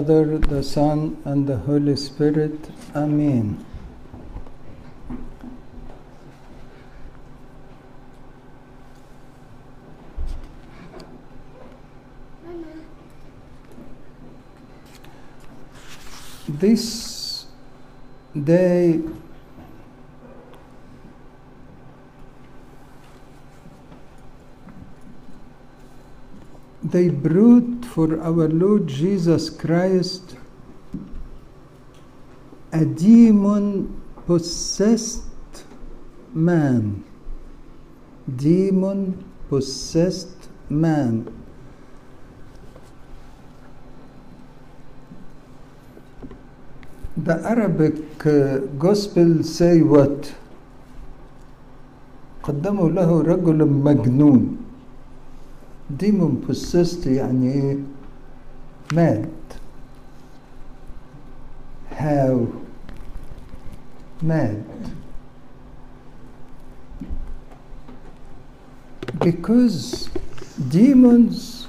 Father, the Son, and the Holy Spirit. Amen. This day they brought for our Lord Jesus Christ a demon possessed man. Demon possessed man. The Arabic uh, gospel say what? قدموا له رجل مجنون demon по and he meant how meant. Because demons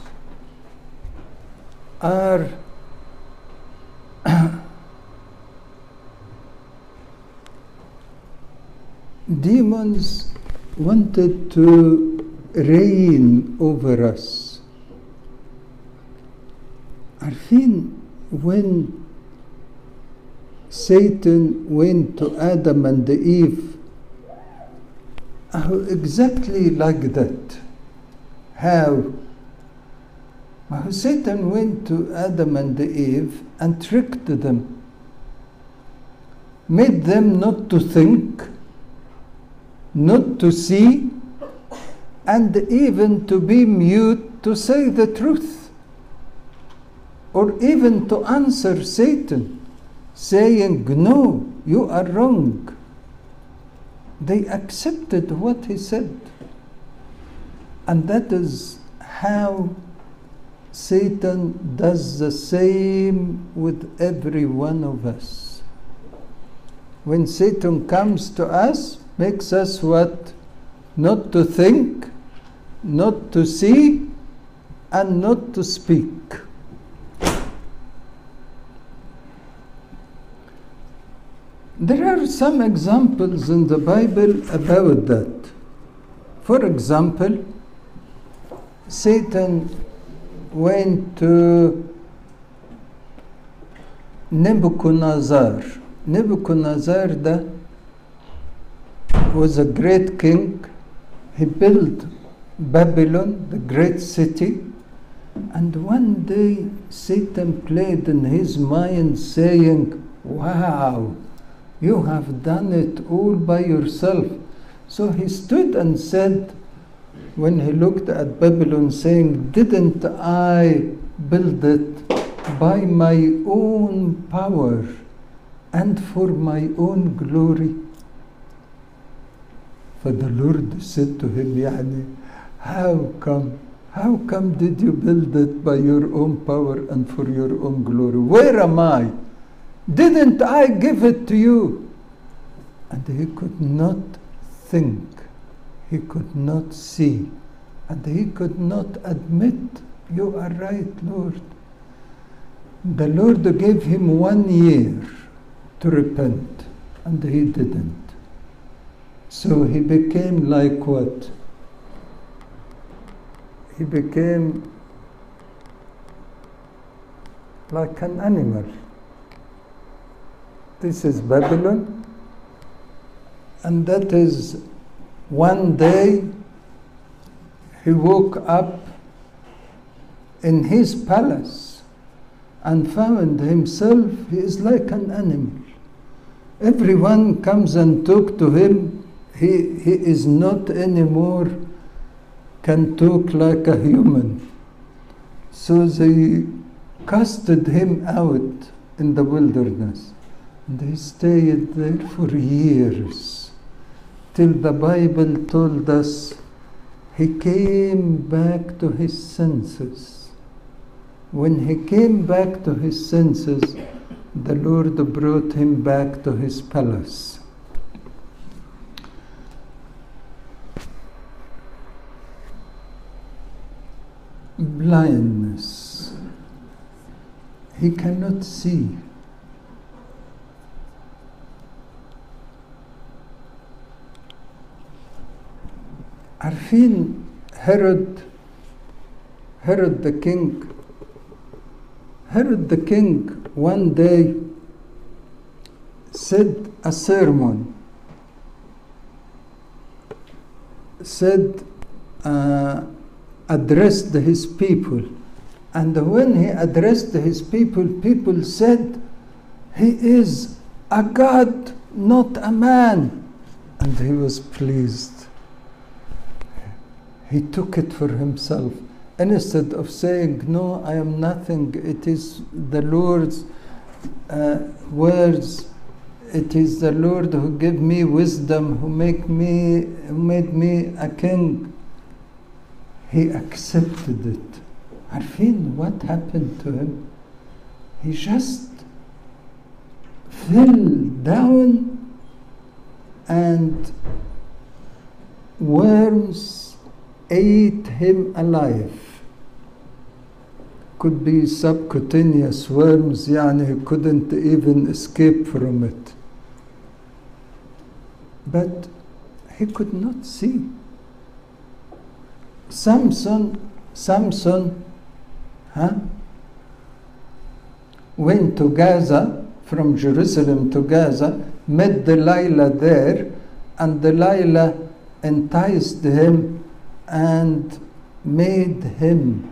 are demons wanted to reign over us. Ar fin, when Satan went to Adam and Eve, exactly like that, how Satan went to Adam and Eve and tricked them, made them not to think, not to see, and even to be mute to say the truth, or even to answer Satan, saying, No, you are wrong. They accepted what he said. And that is how Satan does the same with every one of us. When Satan comes to us, makes us what? Not to think, not to see and not to speak. There are some examples in the Bible about that. For example, Satan went to Nebuchadnezzar. Nebuchadnezzar was a great king. He built Babylon, the great city. And one day Satan played in his mind, saying, Wow, you have done it all by yourself. So he stood and said, when he looked at Babylon, saying, Didn't I build it by my own power and for my own glory? For the Lord said to him, يعني, how come? How come did you build it by your own power and for your own glory? Where am I? Didn't I give it to you? And he could not think, he could not see, and he could not admit, You are right, Lord. The Lord gave him one year to repent, and he didn't. So he became like what? He became like an animal. This is Babylon, and that is one day he woke up in his palace and found himself he is like an animal. Everyone comes and talk to him. He, he is not anymore can talk like a human. So they casted him out in the wilderness. And he stayed there for years till the Bible told us he came back to his senses. When he came back to his senses, the Lord brought him back to his palace. Blindness. he cannot see. عارفين هيرود Herod the king Herod the king one day said a sermon said uh, addressed his people. And when he addressed his people people said he is a god not a man. And he was pleased. He took it for himself. Instead of saying no i am nothing it is the lord's uh, words it is the lord who gave me wisdom who make me who made me a king he accepted it عارفين what happened to him he just fell down and worms ate him alive could be subcutaneous worms يعني he couldn't even escape from it but he could not see Samson Samson huh, went to Gaza from Jerusalem to Gaza met Delilah there and Delilah enticed him and made him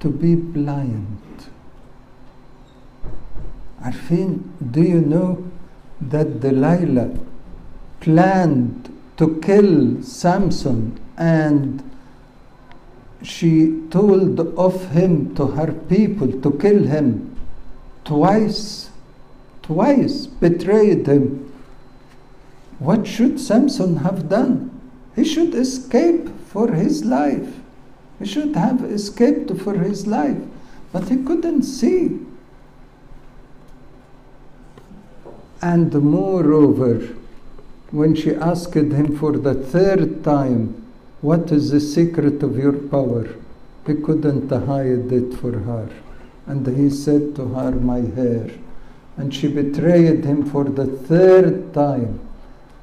to be blind. عارفين do you know that Delilah planned to kill Samson and she told of him to her people to kill him. Twice twice betrayed him. What should Samson have done? He should escape for his life. He should have escaped for his life. But he couldn't see. And moreover when she asked him for the third time what is the secret of your power? He couldn't hide it for her. And he said to her, My hair. And she betrayed him for the third time.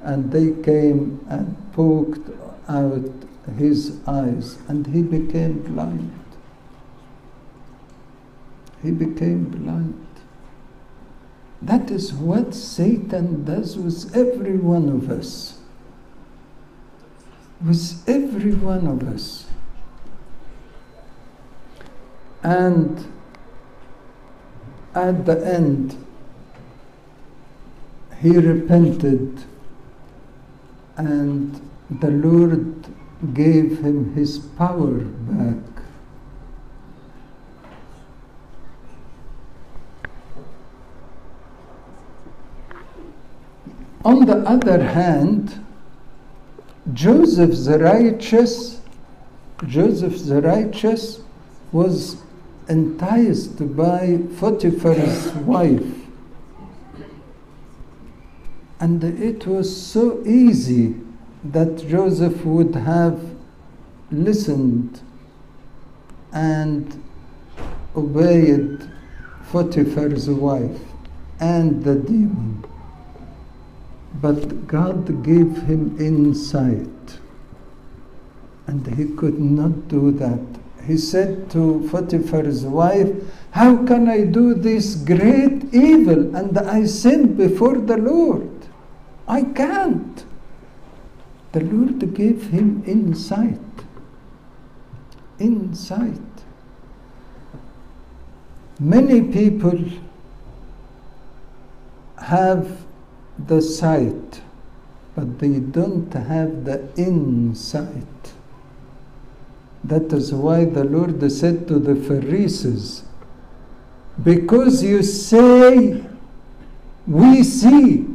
And they came and poked out his eyes, and he became blind. He became blind. That is what Satan does with every one of us with every one of us. And at the end, he repented, and the Lord gave him his power back. On the other hand, Joseph the righteous, Joseph the righteous was enticed by Potiphar's wife. And it was so easy that Joseph would have listened and obeyed Potiphar's wife and the demon. But God gave him insight, and he could not do that. He said to Potiphar's wife, How can I do this great evil and I sin before the Lord? I can't. The Lord gave him insight. Insight. Many people have the sight, but they don't have the insight. That is why the Lord said to the Pharisees, Because you say, we see,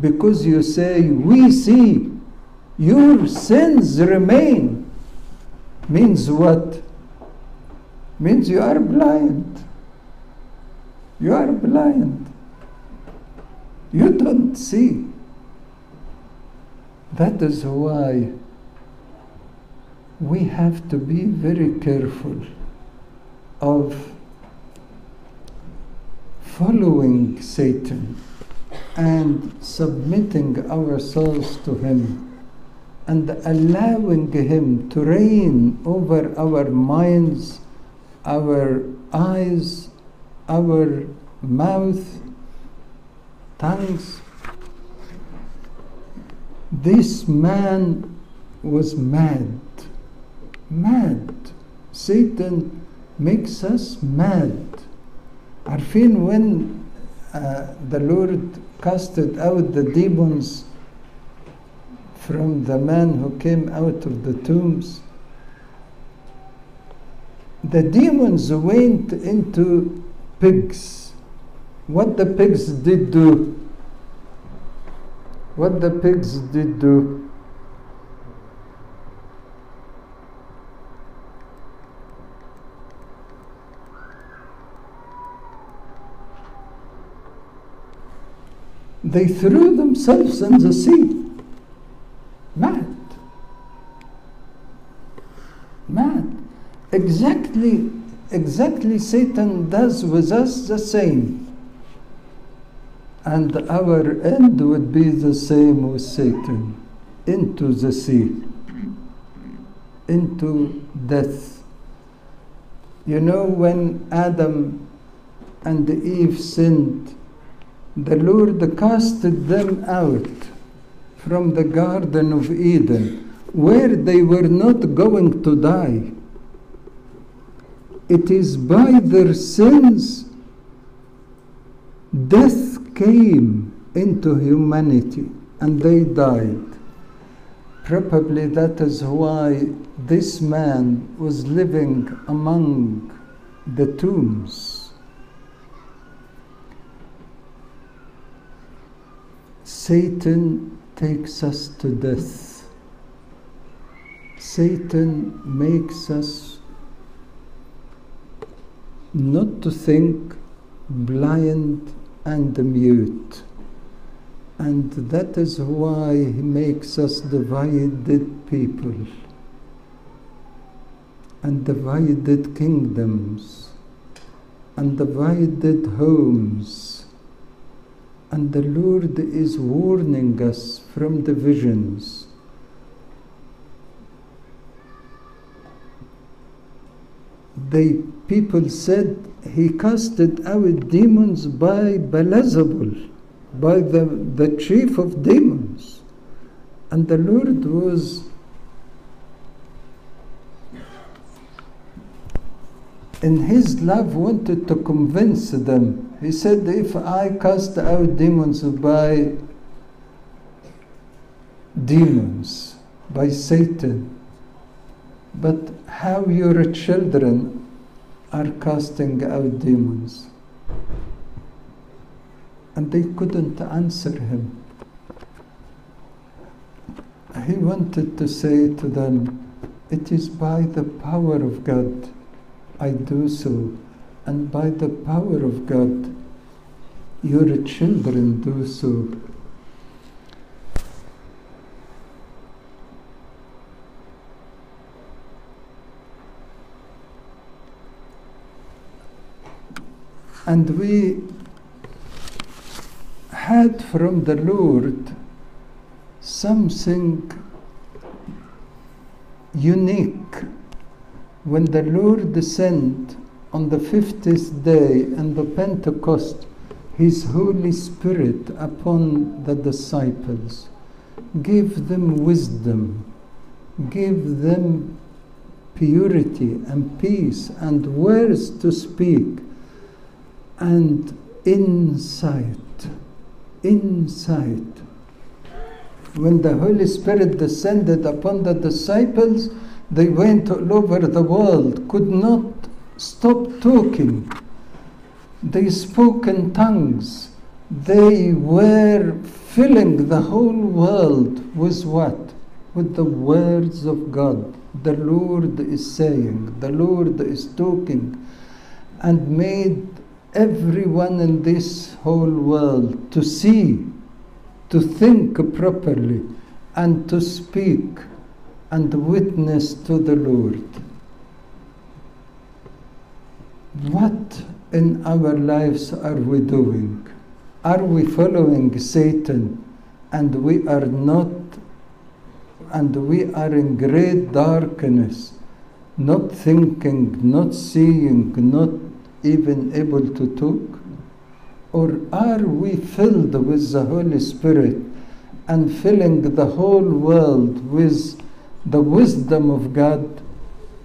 because you say, we see, your sins remain. Means what? Means you are blind. You are blind. You don't see. That is why we have to be very careful of following Satan and submitting our souls to him and allowing him to reign over our minds, our eyes, our mouth, tongues. This man was mad. Mad. Satan makes us mad. عارفين when uh, the Lord casted out the demons from the man who came out of the tombs, the demons went into pigs. What the pigs did do? What the pigs did do? They threw themselves in the sea. Mad. Mad. Exactly, exactly Satan does with us the same. And our end would be the same with Satan into the sea, into death. You know, when Adam and Eve sinned, the Lord casted them out from the Garden of Eden, where they were not going to die. It is by their sins death came into humanity and they died. Probably that is why this man was living among the tombs. Satan takes us to death. Satan makes us not to think, blind and mute. And that is why he makes us divided people and divided kingdoms and divided homes. And the Lord is warning us from the people said he casted out demons by Beelzebul, by the, the chief of demons. And the Lord was in his love wanted to convince them. He said, If I cast out demons by demons, by Satan, but how your children are casting out demons. And they couldn't answer him. He wanted to say to them, It is by the power of God I do so, and by the power of God your children do so. And we had from the Lord something unique. When the Lord descended on the 50th day and the Pentecost his Holy Spirit upon the disciples. Give them wisdom, give them purity and peace and words to speak and insight. Insight. When the Holy Spirit descended upon the disciples, they went all over the world, could not stop talking. They spoke in tongues. They were filling the whole world with what? With the words of God. The Lord is saying, the Lord is talking, and made everyone in this whole world to see, to think properly, and to speak and witness to the Lord. What in our lives are we doing? Are we following Satan and we are not, and we are in great darkness, not thinking, not seeing, not even able to talk? Or are we filled with the Holy Spirit and filling the whole world with the wisdom of God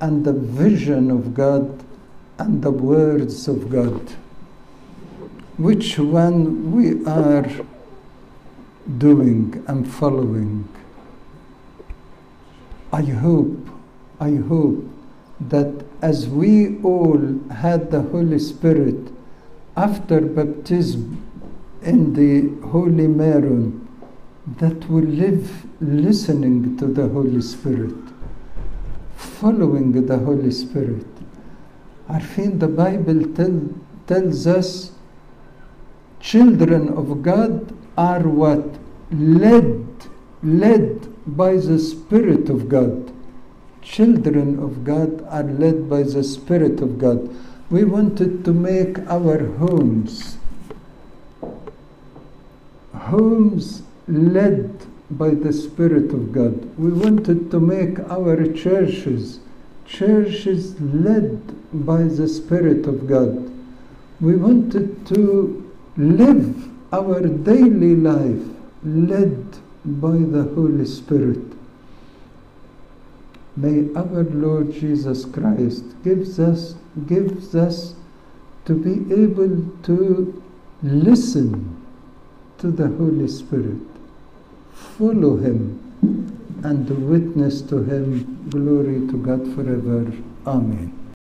and the vision of God and the words of God? Which one we are doing and following? I hope, I hope that as we all had the Holy Spirit after baptism in the Holy Myron, that we live listening to the Holy Spirit, following the Holy Spirit. عارفين the Bible tell, tells us children of God are what? Led, led by the Spirit of God. Children of God are led by the Spirit of God. We wanted to make our homes homes led by the Spirit of God. We wanted to make our churches churches led by the Spirit of God. We wanted to live our daily life led by the Holy Spirit. May our Lord Jesus Christ gives us gives us to be able to listen to the Holy Spirit, follow Him, and witness to Him. Glory to God forever. Amen.